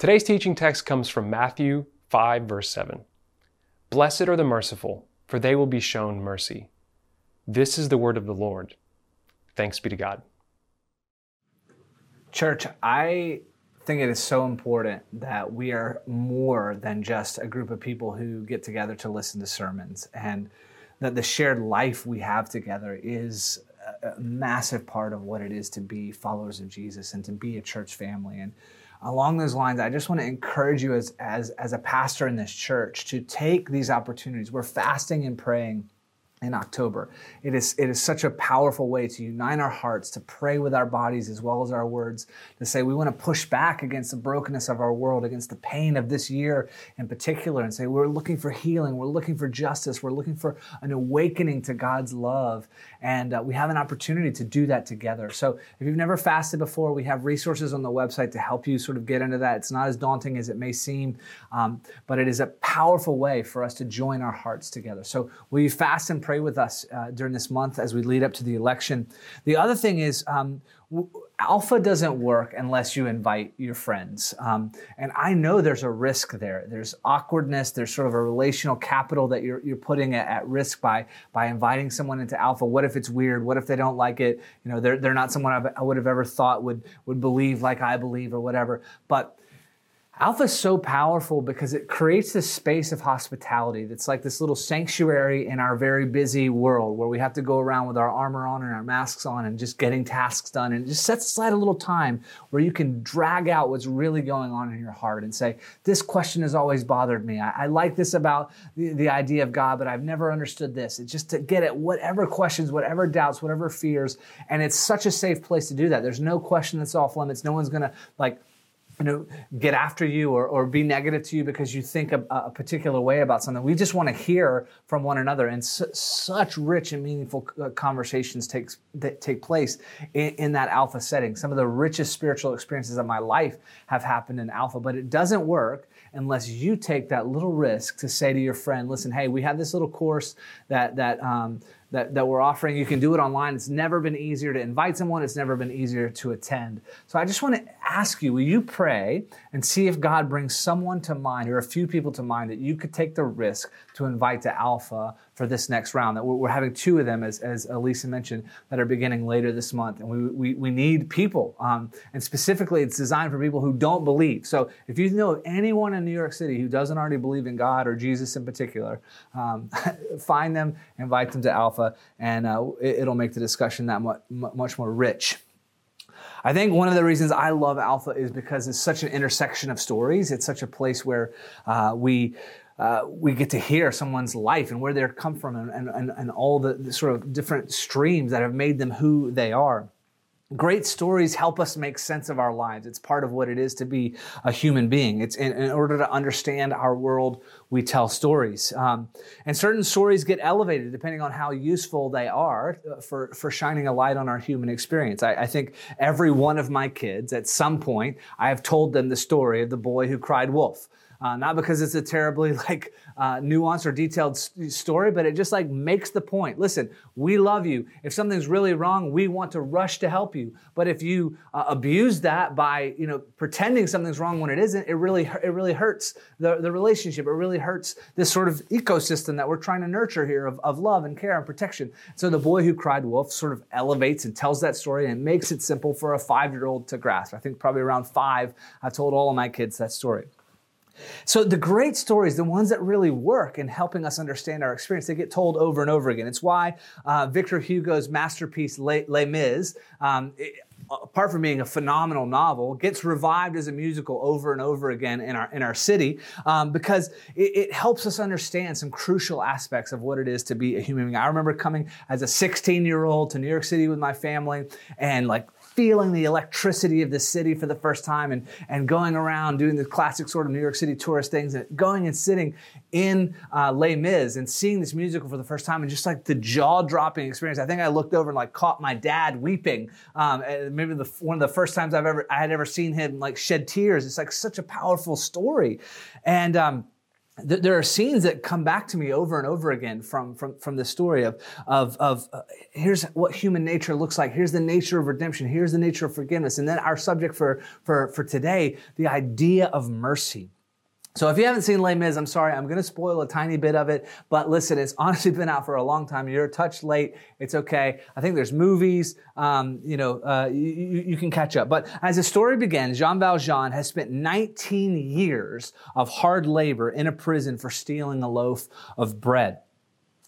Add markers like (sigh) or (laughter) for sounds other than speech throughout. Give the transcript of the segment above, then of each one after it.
Today's teaching text comes from Matthew 5, verse 7. Blessed are the merciful, for they will be shown mercy. This is the word of the Lord. Thanks be to God. Church, I think it is so important that we are more than just a group of people who get together to listen to sermons and that the shared life we have together is a massive part of what it is to be followers of Jesus and to be a church family. And along those lines, I just want to encourage you as, as, as a pastor in this church to take these opportunities. We're fasting and praying in October. It is, it is such a powerful way to unite our hearts, to pray with our bodies as well as our words, to say we want to push back against the brokenness of our world, against the pain of this year in particular, and say we're looking for healing, we're looking for justice, we're looking for an awakening to God's love. And uh, we have an opportunity to do that together. So if you've never fasted before, we have resources on the website to help you sort of get into that. It's not as daunting as it may seem, um, but it is a powerful way for us to join our hearts together. So will you fast and pray? Pray with us uh, during this month as we lead up to the election. The other thing is, um, Alpha doesn't work unless you invite your friends. Um, and I know there's a risk there. There's awkwardness, there's sort of a relational capital that you're, you're putting at, at risk by, by inviting someone into Alpha. What if it's weird? What if they don't like it? You know, they're, they're not someone I've, I would have ever thought would, would believe like I believe or whatever. But Alpha is so powerful because it creates this space of hospitality that's like this little sanctuary in our very busy world where we have to go around with our armor on and our masks on and just getting tasks done. And it just sets aside a little time where you can drag out what's really going on in your heart and say, This question has always bothered me. I, I like this about the, the idea of God, but I've never understood this. It's just to get at whatever questions, whatever doubts, whatever fears. And it's such a safe place to do that. There's no question that's off limits. No one's going to like, you know, get after you or, or be negative to you because you think a, a particular way about something. We just want to hear from one another, and su- such rich and meaningful uh, conversations takes that take place in, in, that alpha setting. Some of the richest spiritual experiences of my life have happened in alpha, but it doesn't work unless you take that little risk to say to your friend, "Listen, hey, we have this little course that that." Um, that, that we're offering. You can do it online. It's never been easier to invite someone, it's never been easier to attend. So I just want to ask you will you pray and see if God brings someone to mind or a few people to mind that you could take the risk to invite to Alpha for this next round. That we're, having two of them, as, as Elisa mentioned, that are beginning later this month. And we, we, we need people. Um, and specifically, it's designed for people who don't believe. So if you know of anyone in New York City who doesn't already believe in God or Jesus in particular, um, (laughs) find them, invite them to Alpha, and uh, it, will make the discussion that much, much more rich. I think one of the reasons I love Alpha is because it's such an intersection of stories. It's such a place where uh, we uh, we get to hear someone's life and where they're come from and, and, and all the, the sort of different streams that have made them who they are. Great stories help us make sense of our lives. It's part of what it is to be a human being. It's in, in order to understand our world, we tell stories. Um, and certain stories get elevated depending on how useful they are uh, for, for shining a light on our human experience. I, I think every one of my kids, at some point, I have told them the story of the boy who cried wolf. Uh, not because it's a terribly (laughs) like uh, nuanced or detailed st- story, but it just like makes the point. Listen, we love you. If something's really wrong, we want to rush to help you. But if you uh, abuse that by you know pretending something's wrong when it isn't, it really it really hurts the, the relationship. It really hurts this sort of ecosystem that we're trying to nurture here of, of love and care and protection. So the boy who cried wolf sort of elevates and tells that story and makes it simple for a five year old to grasp. I think probably around five, I told all of my kids that story. So the great stories, the ones that really work in helping us understand our experience, they get told over and over again. It's why uh, Victor Hugo's masterpiece Les, Mis, um, it, apart from being a phenomenal novel, gets revived as a musical over and over again in our in our city um, because it, it, helps us understand some crucial aspects of what it is to be a human being. I remember coming as a 16 year old to New York City with my family and like feeling the electricity of the city for the first time and, and going around doing the classic sort of New York City tourist things and going and sitting in uh, Les Mis and seeing this musical for the first time and just like the jaw dropping experience. I think I looked over and like caught my dad weeping. Um, maybe the, one of the first times I've ever, I had ever seen him like shed tears. It's like such a powerful story. And, um, there are scenes that come back to me over and over again from from from the story of of of uh, here's what human nature looks like. Here's the nature of redemption. Here's the nature of forgiveness. And then our subject for for for today the idea of mercy so if you haven't seen Les Mis, I'm sorry, I'm going to spoil a tiny bit of it. But listen, it's (laughs) honestly been out for a long time. You're a touch late. It's okay. I think there's movies. Um, you know, uh, you, you, can catch up. But as the story begins, Jean Valjean has spent 19 years of hard labor in a prison for stealing a loaf of bread.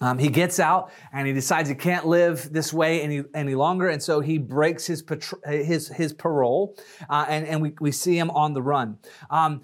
Um, he gets out and he decides he can't live this way any, any longer, and so he breaks his his his parole, uh, and and we, we see him on the run. Um,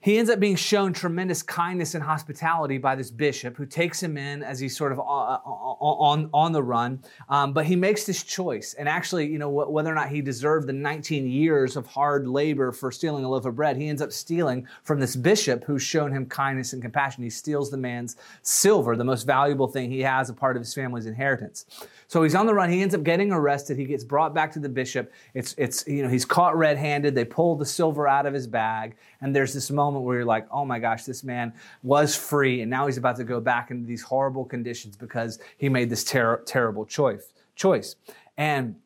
he ends up being shown tremendous kindness and hospitality by this bishop who takes him in as he's sort of uh, uh, uh, on, on, the run. Um, but he makes this choice. And actually, you know, whether or not he deserved the 19 years of hard labor for stealing a loaf of bread, he ends up stealing from this bishop who's shown him kindness and compassion. He steals the man's silver, the most valuable thing he has, a part of his family's inheritance. So he's on the run. He ends up getting arrested. He gets brought back to the bishop. It's, it's, you know, he's caught red handed. They pull the silver out of his bag. And there's this moment where you're like, oh my gosh, this man was free. And now he's about to go back into these horrible conditions because he made this ter- terrible choice. choice. And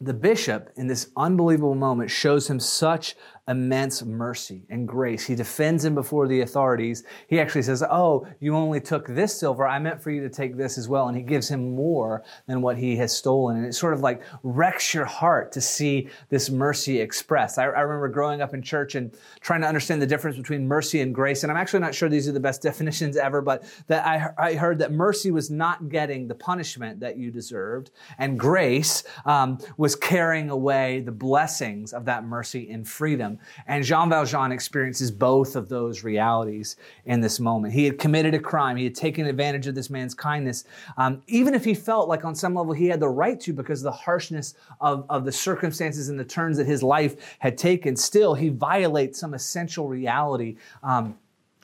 the bishop, in this unbelievable moment, shows him such immense mercy and grace. He defends him before the authorities. He actually says, Oh, you only took this silver. I meant for you to take this as well. And he gives him more than what he has stolen. And it sort of like wrecks your heart to see this mercy expressed. I, I remember growing up in church and trying to understand the difference between mercy and grace. And I'm actually not sure these are the best (laughs) definitions ever, but that I, I heard that mercy was not getting the punishment that you deserved, and grace um, was carrying away the blessings of that mercy and freedom. And Jean Valjean experiences both of those realities in this moment. He had committed a crime. He had taken advantage of this man's kindness, um, even if he felt like on some level he had the right to because of the harshness of, of the circumstances and the turns that his life had taken. Still, he violates some essential reality. Um,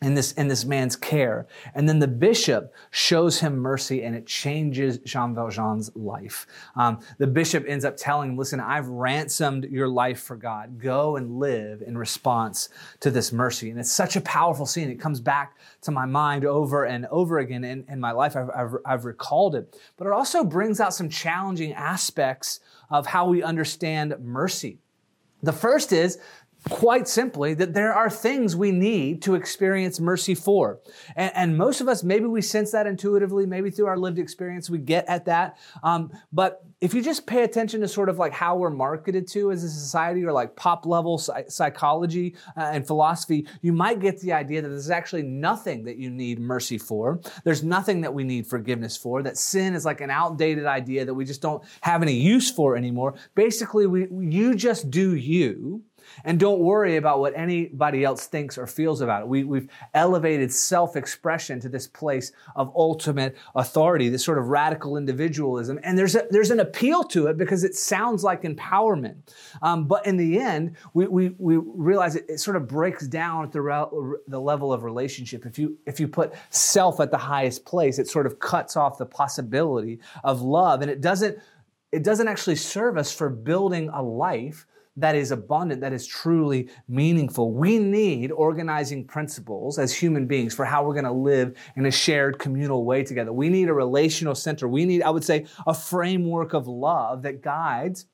in this, in this man's care. And then the bishop shows him mercy and it changes Jean Valjean's life. Um, the bishop ends up telling him, listen, I've ransomed your life for God. Go and live in response to this mercy. And it's such a powerful scene. It comes back to my mind over and over again in, in my life. I've, I've, I've recalled it. But it also brings out some challenging aspects of how we understand mercy. The first is quite simply that there are things we need to experience mercy for. And, and, most of us, maybe we sense that intuitively, maybe through our lived experience, we get at that. Um, but if you just pay attention to sort of like how we're marketed to as a society or like pop level psychology uh, and philosophy, you might get the idea that there's actually nothing that you need mercy for. There's nothing that we need forgiveness for, that sin is like an outdated idea that we just don't have any use for anymore. Basically, we, you just do you and don't worry about what anybody else thinks or feels about it. We, we've elevated self expression to this place of ultimate authority, this sort of radical individualism. And there's, a, there's an appeal to it because it sounds like empowerment. Um, but in the end, we, we, we realize it, it sort of breaks down at the, re- the level of relationship. If you, if you put self at the highest place, it sort of cuts off the possibility of love. And it doesn't, it doesn't actually serve us for building a life that is abundant, that is truly meaningful. We need organizing principles as human beings for how we're going to live in a shared communal way together. We need a relational center. We need, I would say, a framework of love that guides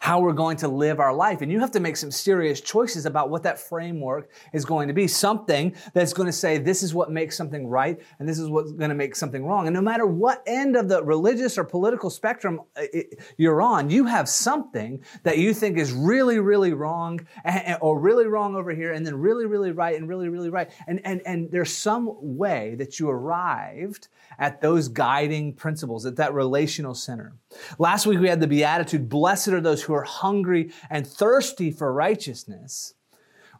how we're going to live our life. And you have to make some serious choices about what that framework is going to be. Something that's going to say this is what makes something right and this is what's going to make something wrong. And no matter what end of the religious or political spectrum uh, you're on, you have something that you think is really, really wrong or really wrong over here and then really, really right and really, really right. And, and, and there's some way that you arrived at those guiding principles, at that relational center. Last week we had the Beatitude, blessed are those who are hungry and thirsty for righteousness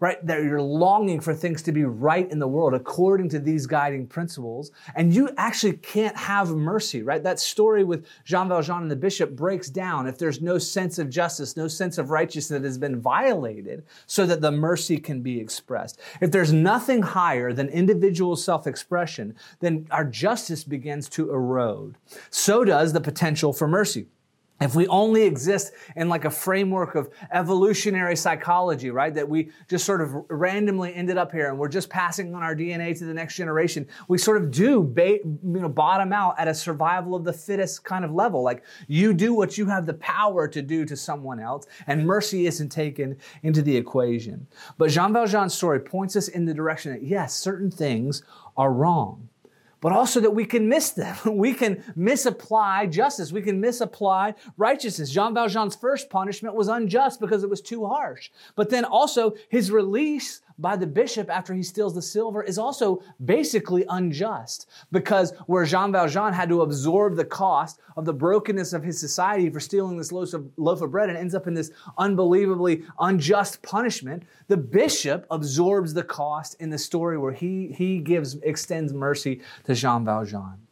right? That you're longing for things to be right in the world according to these guiding principles. And you actually can't have mercy, right? That story with Jean Valjean and the bishop breaks down if there's no sense of justice, no sense of righteousness that has been violated so that the mercy can be expressed. If there's nothing higher than individual self-expression, then our justice begins to erode. So does the potential for mercy. If we only exist in like a framework of evolutionary psychology, right, that we just sort of randomly ended up here and we're just passing on our DNA to the next generation, we sort of do ba- you know, bottom out at a survival of the fittest kind of level. Like you do what you have the power to do to someone else, and mercy isn't taken into the equation. But Jean Valjean's story points us in the direction that yes, certain things are wrong but also that we can miss them. (laughs) We can misapply justice. We can misapply righteousness. Jean Valjean's first punishment was unjust because it was too harsh. But then also his release by the bishop after he steals the silver is also basically unjust because where Jean Valjean had to absorb the cost of the brokenness of his society for stealing this loaf of, loaf of bread and ends up in this unbelievably unjust punishment, the bishop absorbs the cost in the story where he, he gives, extends mercy to Jean Valjean.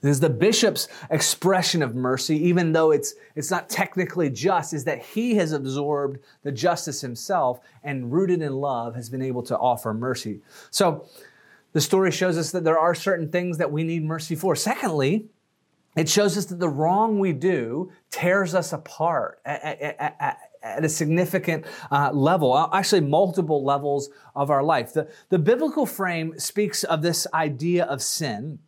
This is the bishop's expression of mercy, even though it's, it's not technically just, is that he has absorbed the justice himself and rooted in love has been able to offer mercy. So the story shows us that there are certain things that we need mercy for. Secondly, it shows us that the wrong we do tears us apart at, at, at, at a significant uh, level, actually multiple levels of our life. The, the biblical frame speaks of this idea of sin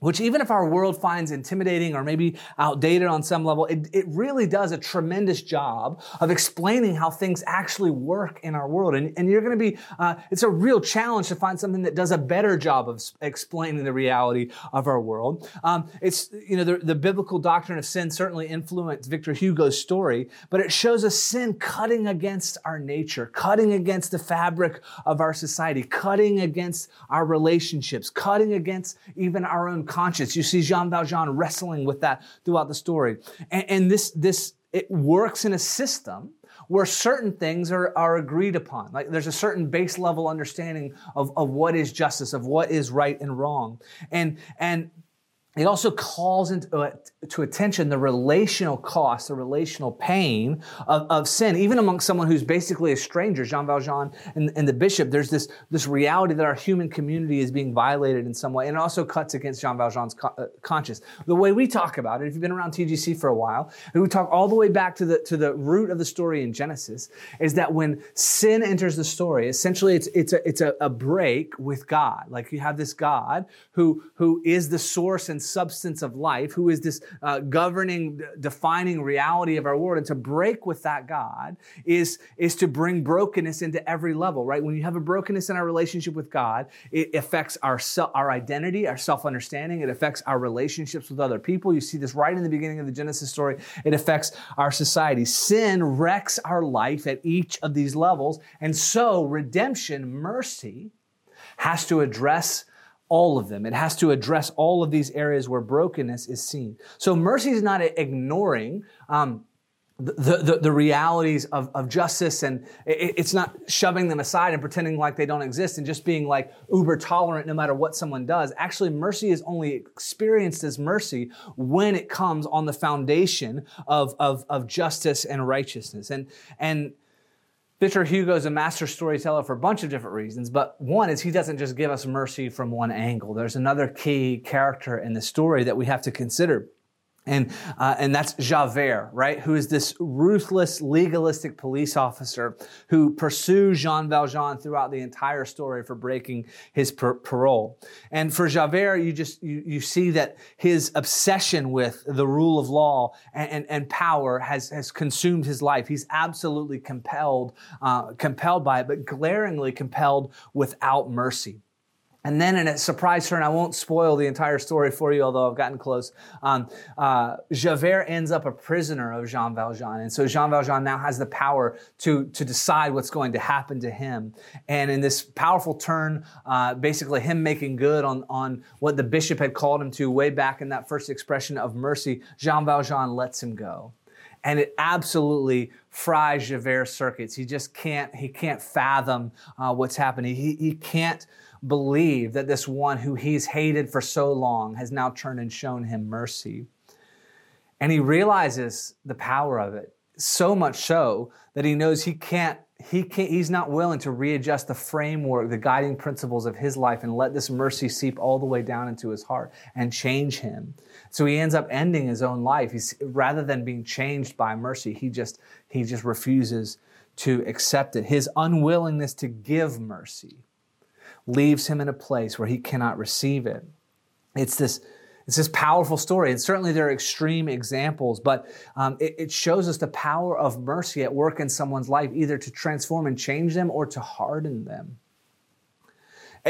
which even if our world finds intimidating or maybe outdated on some level, it, it really does a tremendous job of explaining how things actually work in our world. And, and you're going to be, uh, it's a real challenge to find something that does a better job of explaining the reality of our world. Um, it's, you know, the, the biblical doctrine of sin certainly influenced Victor Hugo's story, but it shows us sin cutting against our nature, cutting against the fabric of our society, cutting against our relationships, cutting against even our own conscience. You see Jean Valjean wrestling with that throughout the story. And, and this, this, it works in a system where certain things are, are agreed upon. Like there's a certain base level understanding of, of what is justice, of what is right and wrong. And, and it also calls into uh, to attention the relational cost, the relational pain of, of sin, even among someone who's basically a stranger, Jean Valjean and, and, the bishop. There's this, this reality that our human community is being violated in some way. And it also cuts against Jean Valjean's co- uh, conscience. The way we talk about it, if you've been around TGC for a while, and we talk all the way back to the, to the root of the story in Genesis, is that when sin enters the story, essentially it's, it's, a, it's a, a break with God. Like you have this God who, who is the source and substance of life, who is this uh, governing, defining reality of our world. And to break with that God is, is to bring brokenness into every level, right? When you have a brokenness in our relationship with God, it affects our, our identity, our self understanding. It affects our relationships with other people. You see this right in the beginning of the Genesis story. It affects our society. Sin wrecks our life at each of these levels. And so redemption, mercy, has to address all of them. It has to address all of these areas where brokenness is seen. So mercy is not ignoring um, the, the, the, realities of, of justice and it, it's not shoving them aside and pretending like they don't exist and just being like uber tolerant no matter what someone does. Actually, mercy is only experienced as mercy when it comes on the foundation of, of, of justice and righteousness. And, and Victor Hugo is a master storyteller for a bunch of different reasons, but one is he doesn't just give us mercy from one angle. There's another key character in the story that we have to consider. And, uh, and that's Javert, right? Who is this ruthless, legalistic police officer who pursues Jean Valjean throughout the entire story for breaking his par- parole. And for Javert, you just, you, you see that his obsession with the rule of law and, and, and power has, has consumed his life. He's absolutely compelled, uh, compelled by it, but glaringly compelled without mercy. And then in a surprise turn, I won't spoil the entire story for you, although I've gotten close. Um, uh, Javert ends up a prisoner of Jean Valjean. And so Jean Valjean now has the power to, to decide what's going to happen to him. And in this powerful turn, uh, basically him making good on, on what the bishop had called him to way back in that first expression of mercy, Jean Valjean lets him go and it absolutely fries Javert's circuits. He just can't, he can't fathom uh, what's happening. He, he can't believe that this one who he's hated for so long has now turned and shown him mercy. And he realizes the power of it. So much so that he knows he can't he can't, he's not willing to readjust the framework, the guiding principles of his life and let this mercy seep all the way down into his heart and change him. So he ends up ending his own life. He's, rather than being changed by mercy, he just, he just refuses to accept it. His unwillingness to give mercy leaves him in a place where he cannot receive it. It's this, it's this powerful story. And certainly there are extreme examples, but um, it, it shows us the power of mercy at work in someone's life, either to transform and change them or to harden them.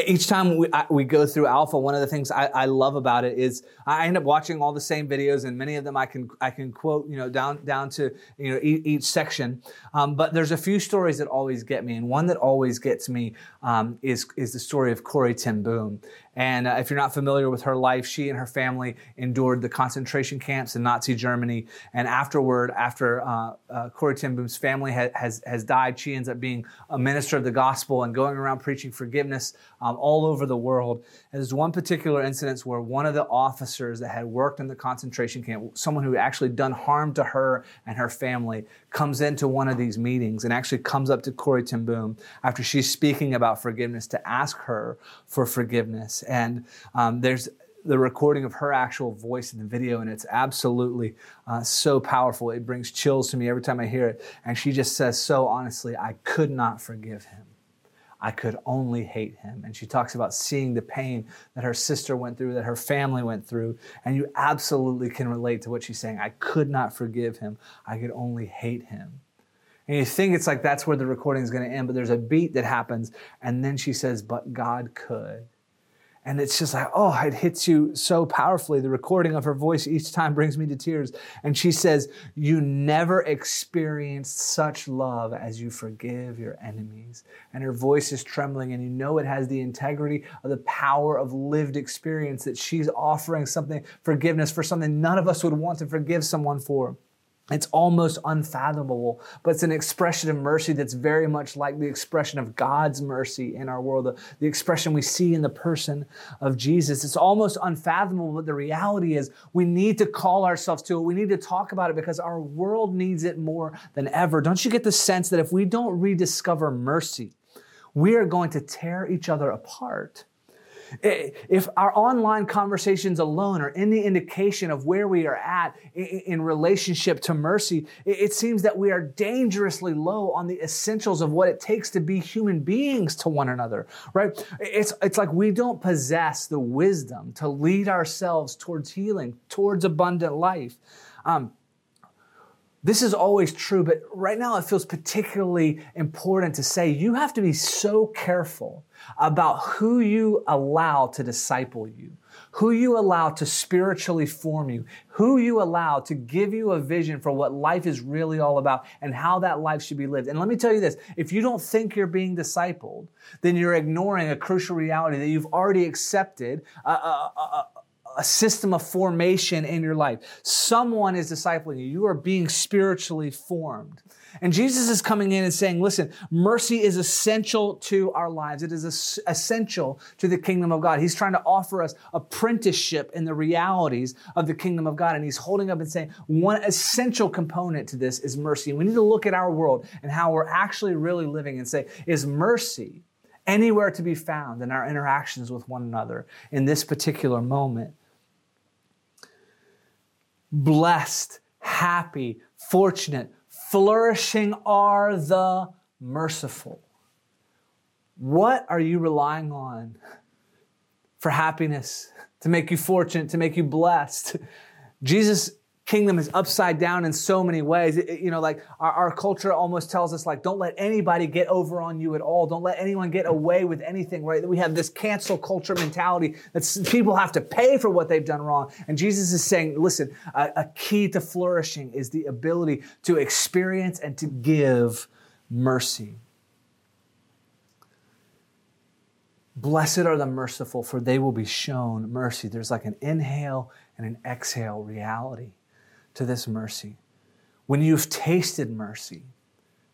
Each time we, I, we go through Alpha, one of the things I, I, love about it is I end up watching all the same videos, and many of them I can I can quote you know down down to you know each, each section. Um, but there's a few stories that always get me, and one that always gets me um, is is the story of Corrie ten Boom. And uh, if you're not familiar with her life, she and her family endured the concentration camps in Nazi Germany. And afterward, after uh, uh, Corrie ten family ha- has, has died, she ends up being a minister of the gospel and going around preaching forgiveness um, all over the world. And there's one particular incident where one of the officers that had worked in the concentration camp, someone who had actually done harm to her and her family, comes into one of these meetings and actually comes up to Corrie ten after she's speaking about forgiveness to ask her for forgiveness. And um, there's the recording of her actual voice in the video, and it's absolutely uh, so powerful. It brings chills to me every time I hear it. And she just says so honestly, I could not forgive him. I could only hate him. And she talks about seeing the pain that her sister went through, that her family went through. And you absolutely can relate to what she's saying. I could not forgive him. I could only hate him. And you think it's like that's where the recording is going to end, but there's a beat that happens. And then she says, But God could. And it's just like, oh, it hits you so powerfully. The recording of her voice each time brings me to tears. And she says, You never experienced such love as you forgive your enemies. And her voice is trembling, and you know it has the integrity of the power of lived experience that she's offering something, forgiveness for something none of us would want to forgive someone for. It's almost unfathomable, but it's an expression of mercy that's very much like the expression of God's mercy in our world, the, the, expression we see in the person of Jesus. It's almost unfathomable, but the reality is we need to call ourselves to it. We need to talk about it because our world needs it more than ever. Don't you get the sense that if we don't rediscover mercy, we are going to tear each other apart? If our online conversations alone are any indication of where we are at in relationship to mercy, it seems that we are dangerously low on the essentials of what it takes to be human beings to one another, right? It's, it's like we don't possess the wisdom to lead ourselves towards healing, towards abundant life. Um, this is always true, but right now it feels particularly important to say you have to be so careful about who you allow to disciple you, who you allow to spiritually form you, who you allow to give you a vision for what life is really all about and how that life should be lived. And let me tell you this if you don't think you're being discipled, then you're ignoring a crucial reality that you've already accepted. Uh, uh, uh, a system of formation in your life. Someone is discipling you. You are being spiritually formed. And Jesus is coming in and saying, listen, mercy is essential to our lives. It is essential to the kingdom of God. He's trying to offer us apprenticeship in the realities of the kingdom of God. And he's holding up and saying, one essential component to this is mercy. And we need to look at our world and how we're actually really living and say, is mercy anywhere to be found in our interactions with one another in this particular moment? Blessed, happy, fortunate, flourishing are the merciful. What are you relying on for happiness, to make you fortunate, to make you blessed? (laughs) Jesus kingdom is upside down in so many ways. It, you know, like our, our, culture almost tells us like, don't let anybody get over on you at all. Don't let anyone get away with anything, right? We have this cancel culture mentality that people have to pay for what they've done wrong. And Jesus is saying, listen, a, a key to flourishing is the ability to experience and to give mercy. Blessed are the merciful, for they will be shown mercy. There's like an inhale and an exhale reality to this mercy. When you've tasted mercy,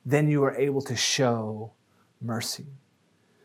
then you are able to show mercy.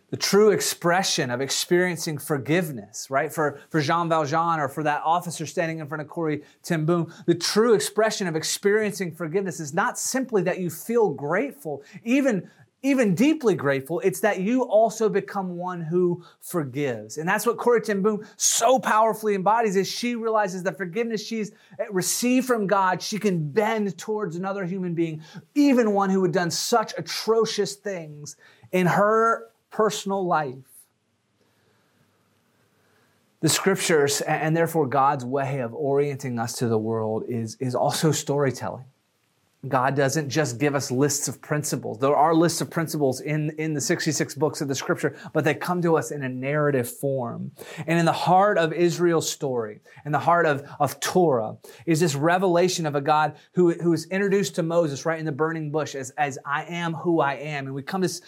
the true expression of experiencing forgiveness, right? For, for Jean Valjean or for that officer standing in front of Corrie ten Boom, the true expression of experiencing forgiveness is not simply that you feel grateful, even even deeply grateful, it's that you also become one who forgives. And that's what Corrie ten Boom so powerfully embodies is she realizes that forgiveness she's received from God, she can bend towards another human being, even one who had done such atrocious things in her personal life. The scriptures and therefore God's way of orienting us to the world is, is also storytelling. God doesn't just give us lists of principles. There are lists of principles in, in the 66 books of the scripture, but they come to us in a narrative form. And in the heart of Israel's story, in the heart of, of Torah, is this revelation of a God who, who is introduced to Moses right in the burning bush as, as I am who I am. And we come to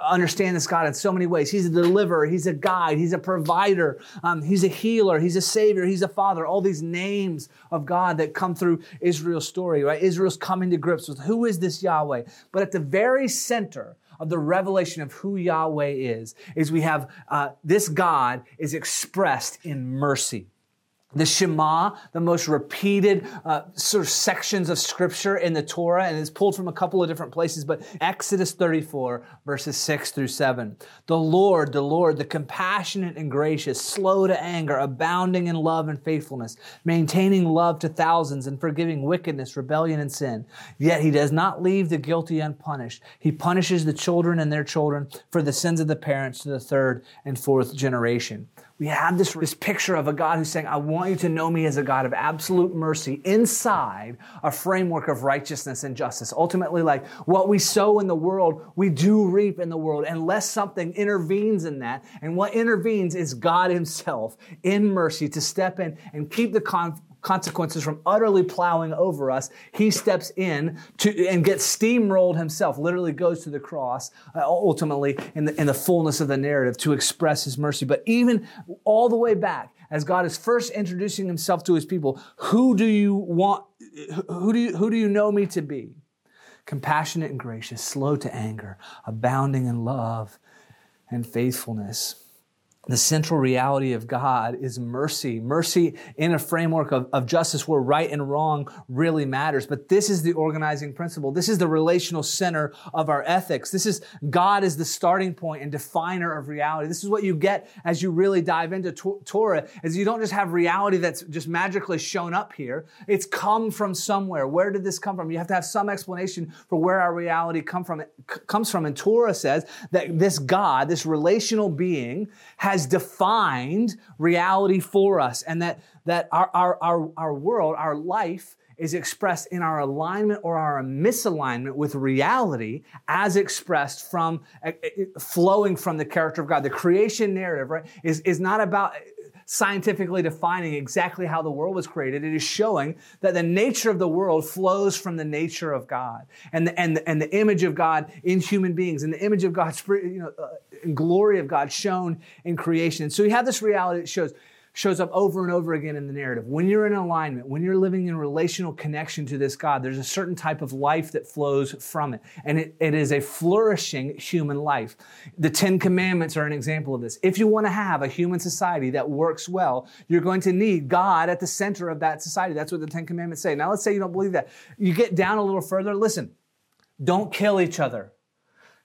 understand this God in so many ways. He's a deliverer. He's a guide. He's a provider. Um, he's a healer. He's a savior. He's a father. All these names of God that come through Israel's story, right? Israel's coming to grips with who is this Yahweh. But at the very center of the revelation of who Yahweh is, is we have uh, this God is expressed in mercy. The Shema, the most repeated uh, sort of sections of scripture in the Torah, and it's pulled from a couple of different places, but Exodus 34, verses 6 through 7. The Lord, the Lord, the compassionate and gracious, slow to anger, abounding in love and faithfulness, maintaining love to thousands, and forgiving wickedness, rebellion, and sin. Yet he does not leave the guilty unpunished. He punishes the children and their children for the sins of the parents to the third and fourth generation we have this, this picture of a God who's saying, I want you to know me as a God of absolute mercy inside a framework of righteousness and justice. Ultimately, like what we sow in the world, we do reap in the world unless something intervenes in that. And what intervenes is God himself in mercy to step in and keep the conflict consequences from utterly plowing over us, he steps in to and gets steamrolled himself, literally goes to the cross, uh, ultimately in the, in the fullness of the narrative to express his mercy. But even all the way back, as God is first introducing himself to his people, who do you want, who do you, who do you know me to be? Compassionate and gracious, slow to anger, abounding in love and faithfulness the central reality of God is mercy. Mercy in a framework of, of justice where right and wrong really matters. But this is the organizing principle. This is the relational center of our ethics. This is God is the starting point and definer of reality. This is what you get as you really dive into Torah, is you don't just have reality that's just magically shown up here. It's come from somewhere. Where did this come from? You have to have some explanation for where our reality come from, comes from. And Torah says that this God, this relational being, has has defined reality for us and that, that our, our, our, our world, our life, is expressed in our alignment or our misalignment with reality as expressed from uh, flowing from the character of God. The creation narrative, right, is, is not about scientifically defining exactly how the world was created. It is showing that the nature of the world flows from the nature of God and the, and the, and the image of God in human beings and the image of God's, you know, uh, glory of God shown in creation. And so you have this reality that shows shows up over and over again in the narrative. When you're in alignment, when you're living in relational connection to this God, there's a certain type of life that flows from it. And it, it is a flourishing human life. The Ten Commandments are an example of this. If you want to have a human society that works well, you're going to need God at the center of that society. That's what the Ten Commandments say. Now, let's say you don't believe that. You get down a little further. Listen, don't kill each other.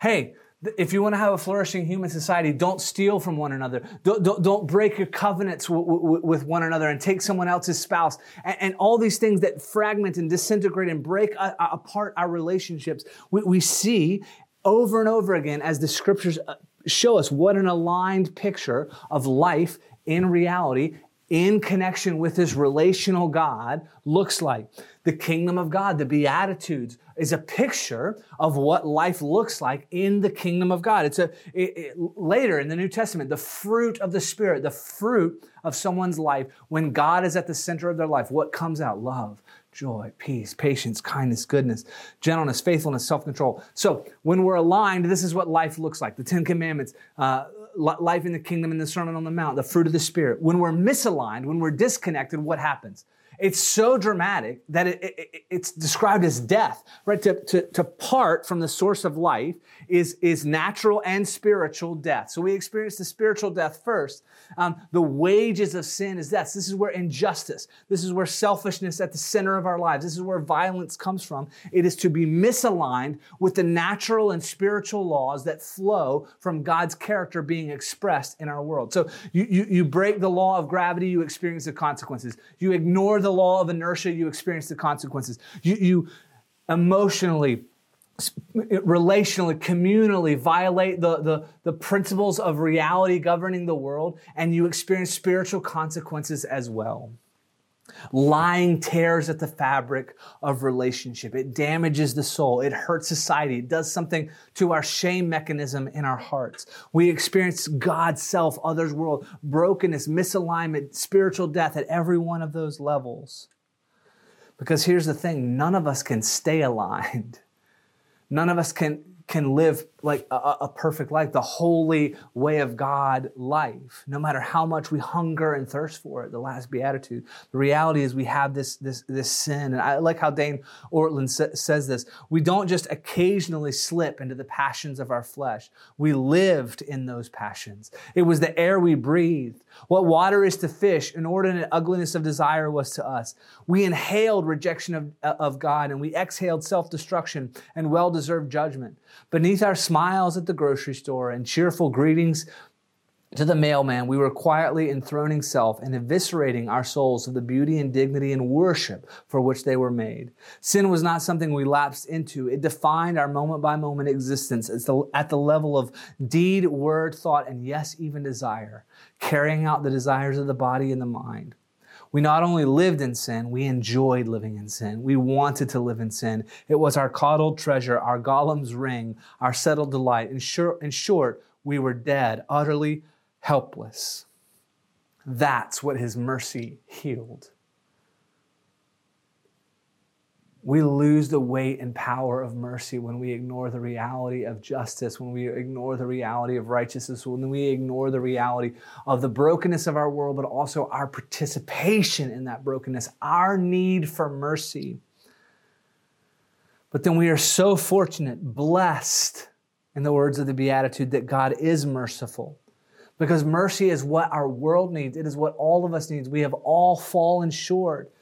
Hey, if you want to have a flourishing human society, don't steal from one another. Don't, don't, don't break your covenants w- w- with one another and take someone else's spouse. And, and, all these things that fragment and disintegrate and break a, a, apart our relationships, we, we see over and over again as the scriptures uh, show us what an aligned picture of life in reality in connection with this relational God looks like. The kingdom of God, the Beatitudes, is a picture of what life looks like in the kingdom of God. It's a it, it, later in the New Testament, the fruit of the Spirit, the fruit of someone's life when God is at the center of their life. What comes out? Love, joy, peace, patience, kindness, goodness, gentleness, faithfulness, self-control. So when we're aligned, this is what life looks like. The Ten Commandments. Uh, life in the kingdom in the Sermon on the Mount, the fruit of the Spirit. When we're misaligned, when we're disconnected, what happens? It's so dramatic that it, it, it's described as death, right? To, to, to part from the source of life is, is natural and spiritual death. So we experience the spiritual death first. Um, the wages of sin is death. This is where injustice, this is where selfishness at the center of our lives, this is where violence comes from. It is to be misaligned with the natural and spiritual laws that flow from God's character being expressed in our world. So you, you, you break the law of gravity, you experience the consequences. You ignore the law of inertia, you experience the consequences. You, you emotionally, relationally, communally violate the, the, the principles of reality governing the world, and you experience spiritual consequences as well. Lying tears at the fabric of relationship. It damages the soul. It hurts society. It does something to our shame mechanism in our hearts. We experience God's self, others' world, brokenness, misalignment, spiritual death at every one of those levels. Because here's the thing none of us can stay (laughs) aligned. None of us can can live like a, a, perfect life, the holy way of God life, no matter how much we hunger and thirst for it, the last beatitude. The reality is we have this, this, this sin. And I like how Dane Ortlund sa- says this. We don't just occasionally slip into the passions of our flesh. We lived in those passions. It was the air we breathed. What water is to fish, inordinate ugliness of desire was to us. We inhaled rejection of, of God and we exhaled self-destruction and well-deserved judgment. Beneath our smiles at the grocery store and cheerful greetings to the mailman, we were quietly enthroning self and eviscerating our souls of the beauty and dignity and worship for which they were made. Sin was not something we lapsed into. It defined our moment by moment existence at the level of deed, word, thought, and yes, even desire, carrying out the desires of the body and the mind. We not only lived in sin, we enjoyed living in sin. We wanted to live in sin. It was our coddled treasure, our Gollum's ring, our settled delight. In in short, we were dead, utterly helpless. That's what his mercy healed. We lose the weight and power of mercy when we ignore the reality of justice, when we ignore the reality of righteousness, when we ignore the reality of the brokenness of our world, but also our participation in that brokenness, our need for mercy. But then we are so fortunate, blessed, in the words of the Beatitude, that God is merciful. Because mercy is what our world needs. It is what all of us needs. We have all fallen short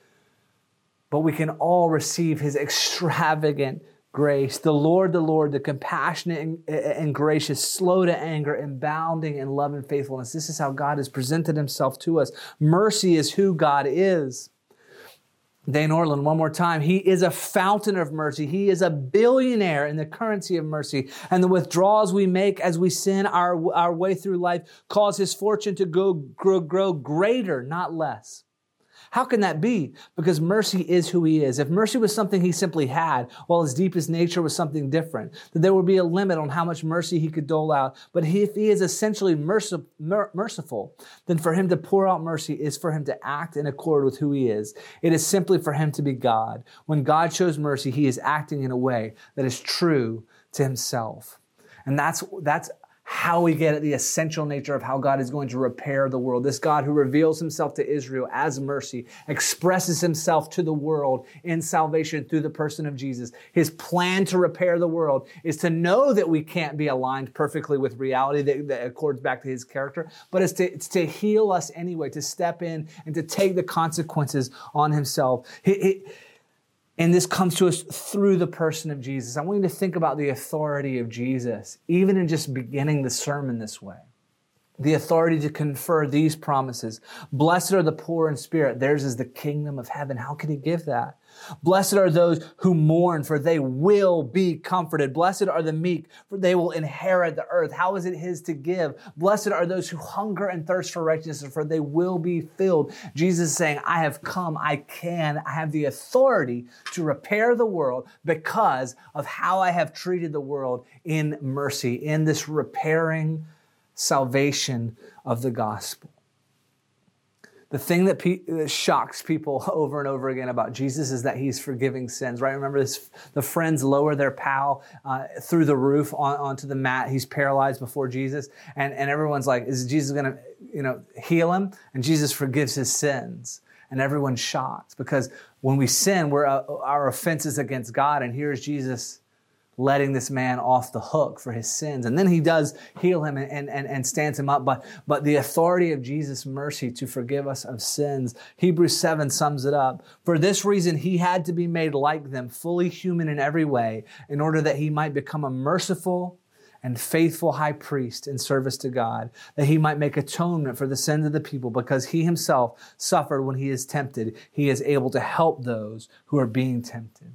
but we can all receive his extravagant grace. The Lord, the Lord, the compassionate and, and, gracious, slow to anger, and abounding in love and faithfulness. This is how God has presented himself to us. Mercy is who God is. Dane Ortlund, one more time. He is a fountain of mercy. He is a billionaire in the currency of mercy. And the withdrawals we make as we sin our, our way through life cause his fortune to go, grow, grow greater, not less. How can that be? Because mercy is who he is. If mercy was something he simply had, while his deepest nature was something different, then there would be a limit on how much mercy he could dole out. But if he is essentially merciful, then for him to pour out mercy is for him to act in accord with who he is. It is simply for him to be God. When God shows mercy, he is acting in a way that is true to himself. And that's, that's how we get at the essential nature of how God is going to repair the world. This God who reveals himself to Israel as mercy, expresses himself to the world in salvation through the person of Jesus. His plan to repair the world is to know that we can't be aligned perfectly with reality that, that accords back to his character, but it's to, it's to heal us anyway, to step in and to take the consequences on himself. He, he, and this comes to us through the person of Jesus. I want you to think about the authority of Jesus, even in just beginning the sermon this way the authority to confer these promises. Blessed are the poor in spirit. Theirs is the kingdom of heaven. How can he give that? Blessed are those who mourn, for they will be comforted. Blessed are the meek, for they will inherit the earth. How is it his to give? Blessed are those who hunger and thirst for righteousness, for they will be filled. Jesus is saying, I have come, I can, I have the authority to repair the world because of how I have treated the world in mercy, in this repairing salvation of the gospel. The thing that, pe- that, shocks people (laughs) over and over again about Jesus is that he's forgiving sins, right? Remember this, the friends lower their pal uh, through the roof on, onto the mat. He's paralyzed before Jesus. And, and everyone's like, is Jesus going to, you know, heal him? And Jesus forgives his sins. and everyone's shocked because when we sin, we're, uh, our offenses against God. And here's Jesus letting this man off the hook for his sins. And then he does heal him and, and, and stands him up. But, but the authority of Jesus' mercy to forgive us of sins, Hebrews 7 sums it up. For this reason, he had to be made like them, fully human in every way, in order that he might become a merciful and faithful high priest in service to God, that he might make atonement for the sins of the people, because he himself suffered when he is tempted. He is able to help those who are being tempted.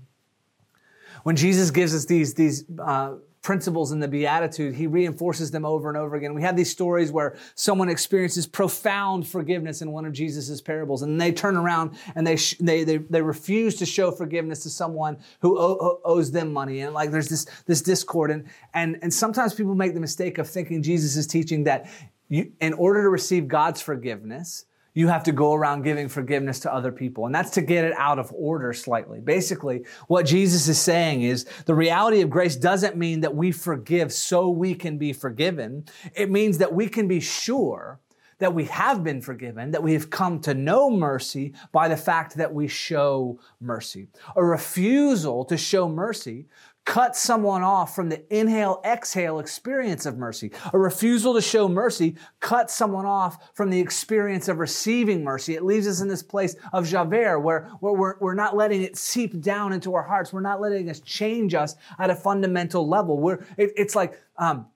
When Jesus gives us these, these uh, principles in the Beatitude, he reinforces them over and over again. We have these stories where someone experiences profound forgiveness in one of Jesus' parables, and they turn around and they, sh- they, they, they, refuse to show forgiveness to someone who o- owes them money. And like there's this, this discord. And, and, and sometimes people make the mistake of thinking Jesus is teaching that you, in order to receive God's forgiveness, you have to go around giving forgiveness to other people. And that's to get it out of order slightly. Basically, what Jesus is saying is the reality of grace doesn't mean that we forgive so we can be forgiven. It means that we can be sure that we have been forgiven, that we have come to know mercy by the fact that we show mercy. A refusal to show mercy cut someone off from the inhale exhale experience of mercy. A refusal to show mercy cuts someone off from the experience of receiving mercy. It leaves us in this place of Javert where, where we're, we're not letting it seep down into our hearts. We're not letting us change us at a fundamental level. We're, it, it's like, um,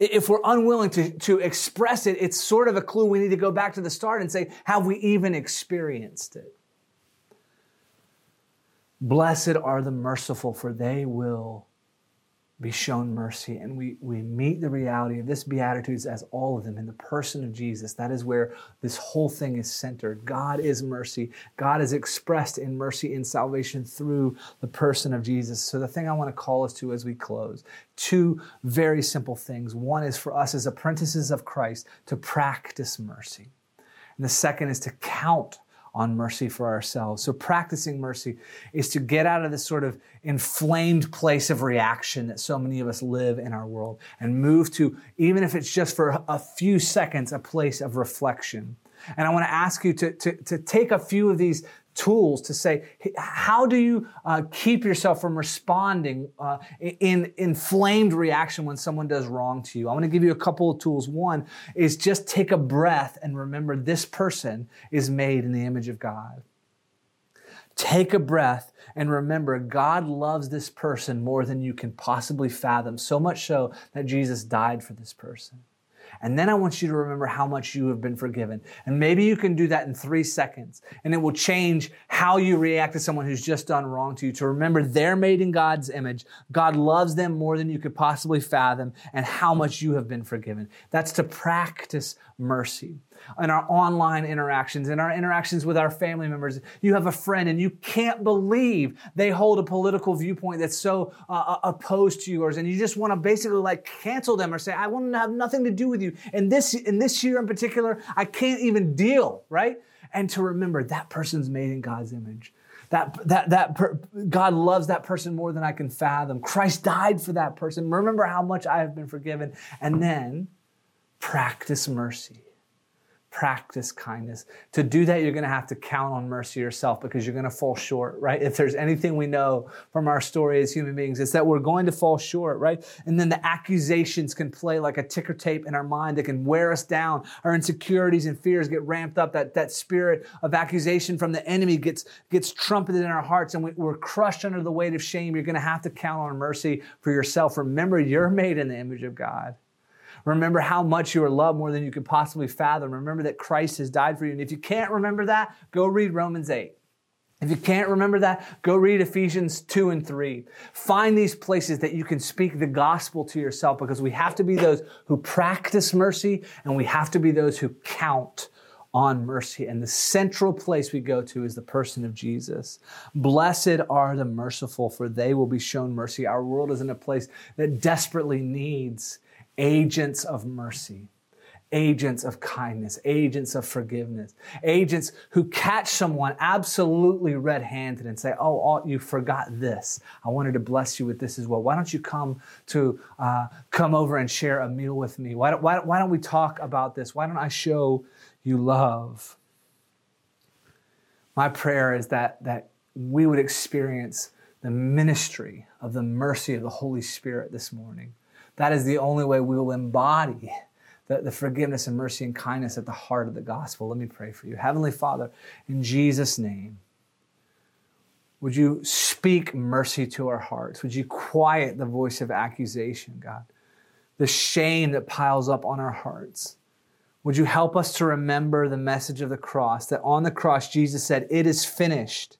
if we're unwilling to, to express it, it's sort of a clue we need to go back to the start and say, have we even experienced it? Blessed are the merciful, for they will be shown mercy. And we, we meet the reality of this Beatitudes as all of them in the person of Jesus. That is where this whole thing is centered. God is mercy. God is expressed in mercy in salvation through the person of Jesus. So, the thing I want to call us to as we close two very simple things. One is for us as apprentices of Christ to practice mercy, and the second is to count on mercy for ourselves. So practicing mercy is to get out of this sort of inflamed place of reaction that so many of us live in our world and move to, even if it's just for a few seconds, a place of reflection. And I want to ask you to, to, to take a few of these tools to say, how do you uh, keep yourself from responding uh, in inflamed reaction when someone does wrong to you? I want to give you a couple of tools. One is just take a breath and remember this person is made in the image of God. Take a breath and remember God loves this person more than you can possibly fathom, so much so that Jesus died for this person. And then I want you to remember how much you have been forgiven. And maybe you can do that in three seconds. And it will change how you react to someone who's just done wrong to you. To remember they're made in God's image. God loves them more than you could possibly fathom and how much you have been forgiven. That's to practice mercy in our online interactions, in our interactions with our family members. You have a friend and you can't believe they hold a political viewpoint that's so uh, uh opposed to yours, and you just want to basically like cancel them or say, "I want to have nothing to do with you." And this in this year in particular, I can't even deal. Right? And to remember that person's made in God's image. That, that, that per, God loves that person more than I can fathom. Christ died for that person. Remember how much I have been forgiven. And then practice mercy practice kindness. To do that, you're going to have to count on mercy yourself because you're going to fall short, right? If there's anything we know from our story as human beings, it's that we're going to fall short, right? And then the accusations can play like a ticker tape in our mind that can wear us down. Our insecurities and fears get ramped up. That, that spirit of accusation from the enemy gets, gets trumpeted in our hearts and we, we're crushed under the weight of shame. You're going to have to count on mercy for yourself. Remember, you're made in the image of God. Remember how much you are loved more than you could possibly fathom. Remember that Christ has died for you. And if you can't remember that, go read Romans 8. If you can't remember that, go read Ephesians 2 and 3. Find these places that you can speak the gospel to yourself because we have to be those who practice mercy and we have to be those who count on mercy. And the central place we go to is the person of Jesus. Blessed are the merciful, for they will be shown mercy. Our world is in a place that desperately needs agents of mercy, agents of kindness, agents of forgiveness, agents who catch someone absolutely red handed and say, oh, oh, you forgot this. I wanted to bless you with this as well. Why don't you come to uh, come over and share a meal with me? Why don't, why, why don't we talk about this? Why don't I show you love? My prayer is that, that we would experience the ministry of the mercy of the Holy Spirit this morning. That is the only way we will embody the, the forgiveness and mercy and kindness at the heart of the gospel. Let me pray for you. Heavenly Father, in Jesus' name, would you speak mercy to our hearts? Would you quiet the voice of accusation, God? The shame that piles up on our hearts. Would you help us to remember the message of the cross? That on the cross, Jesus said, It is finished.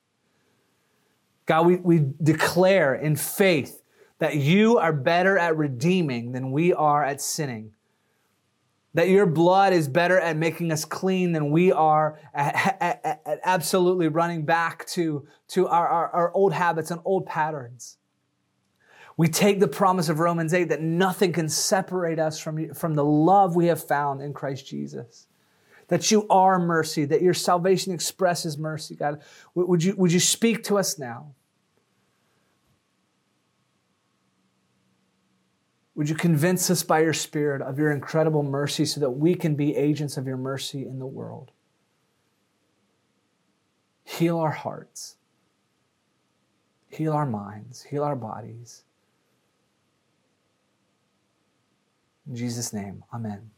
God, we, we declare in faith that you are better at redeeming than we are at sinning that your blood is better at making us clean than we are at, at, at absolutely running back to, to our, our, our old habits and old patterns. We take the promise of Romans 8 that nothing can separate us from, from the love we have found in Christ Jesus. That you are mercy, that your salvation expresses mercy, God. Would you, would you speak to us now? Would you convince us by your Spirit of your incredible mercy so that we can be agents of your mercy in the world? Heal our hearts, heal our minds, heal our bodies. In Jesus' name, amen.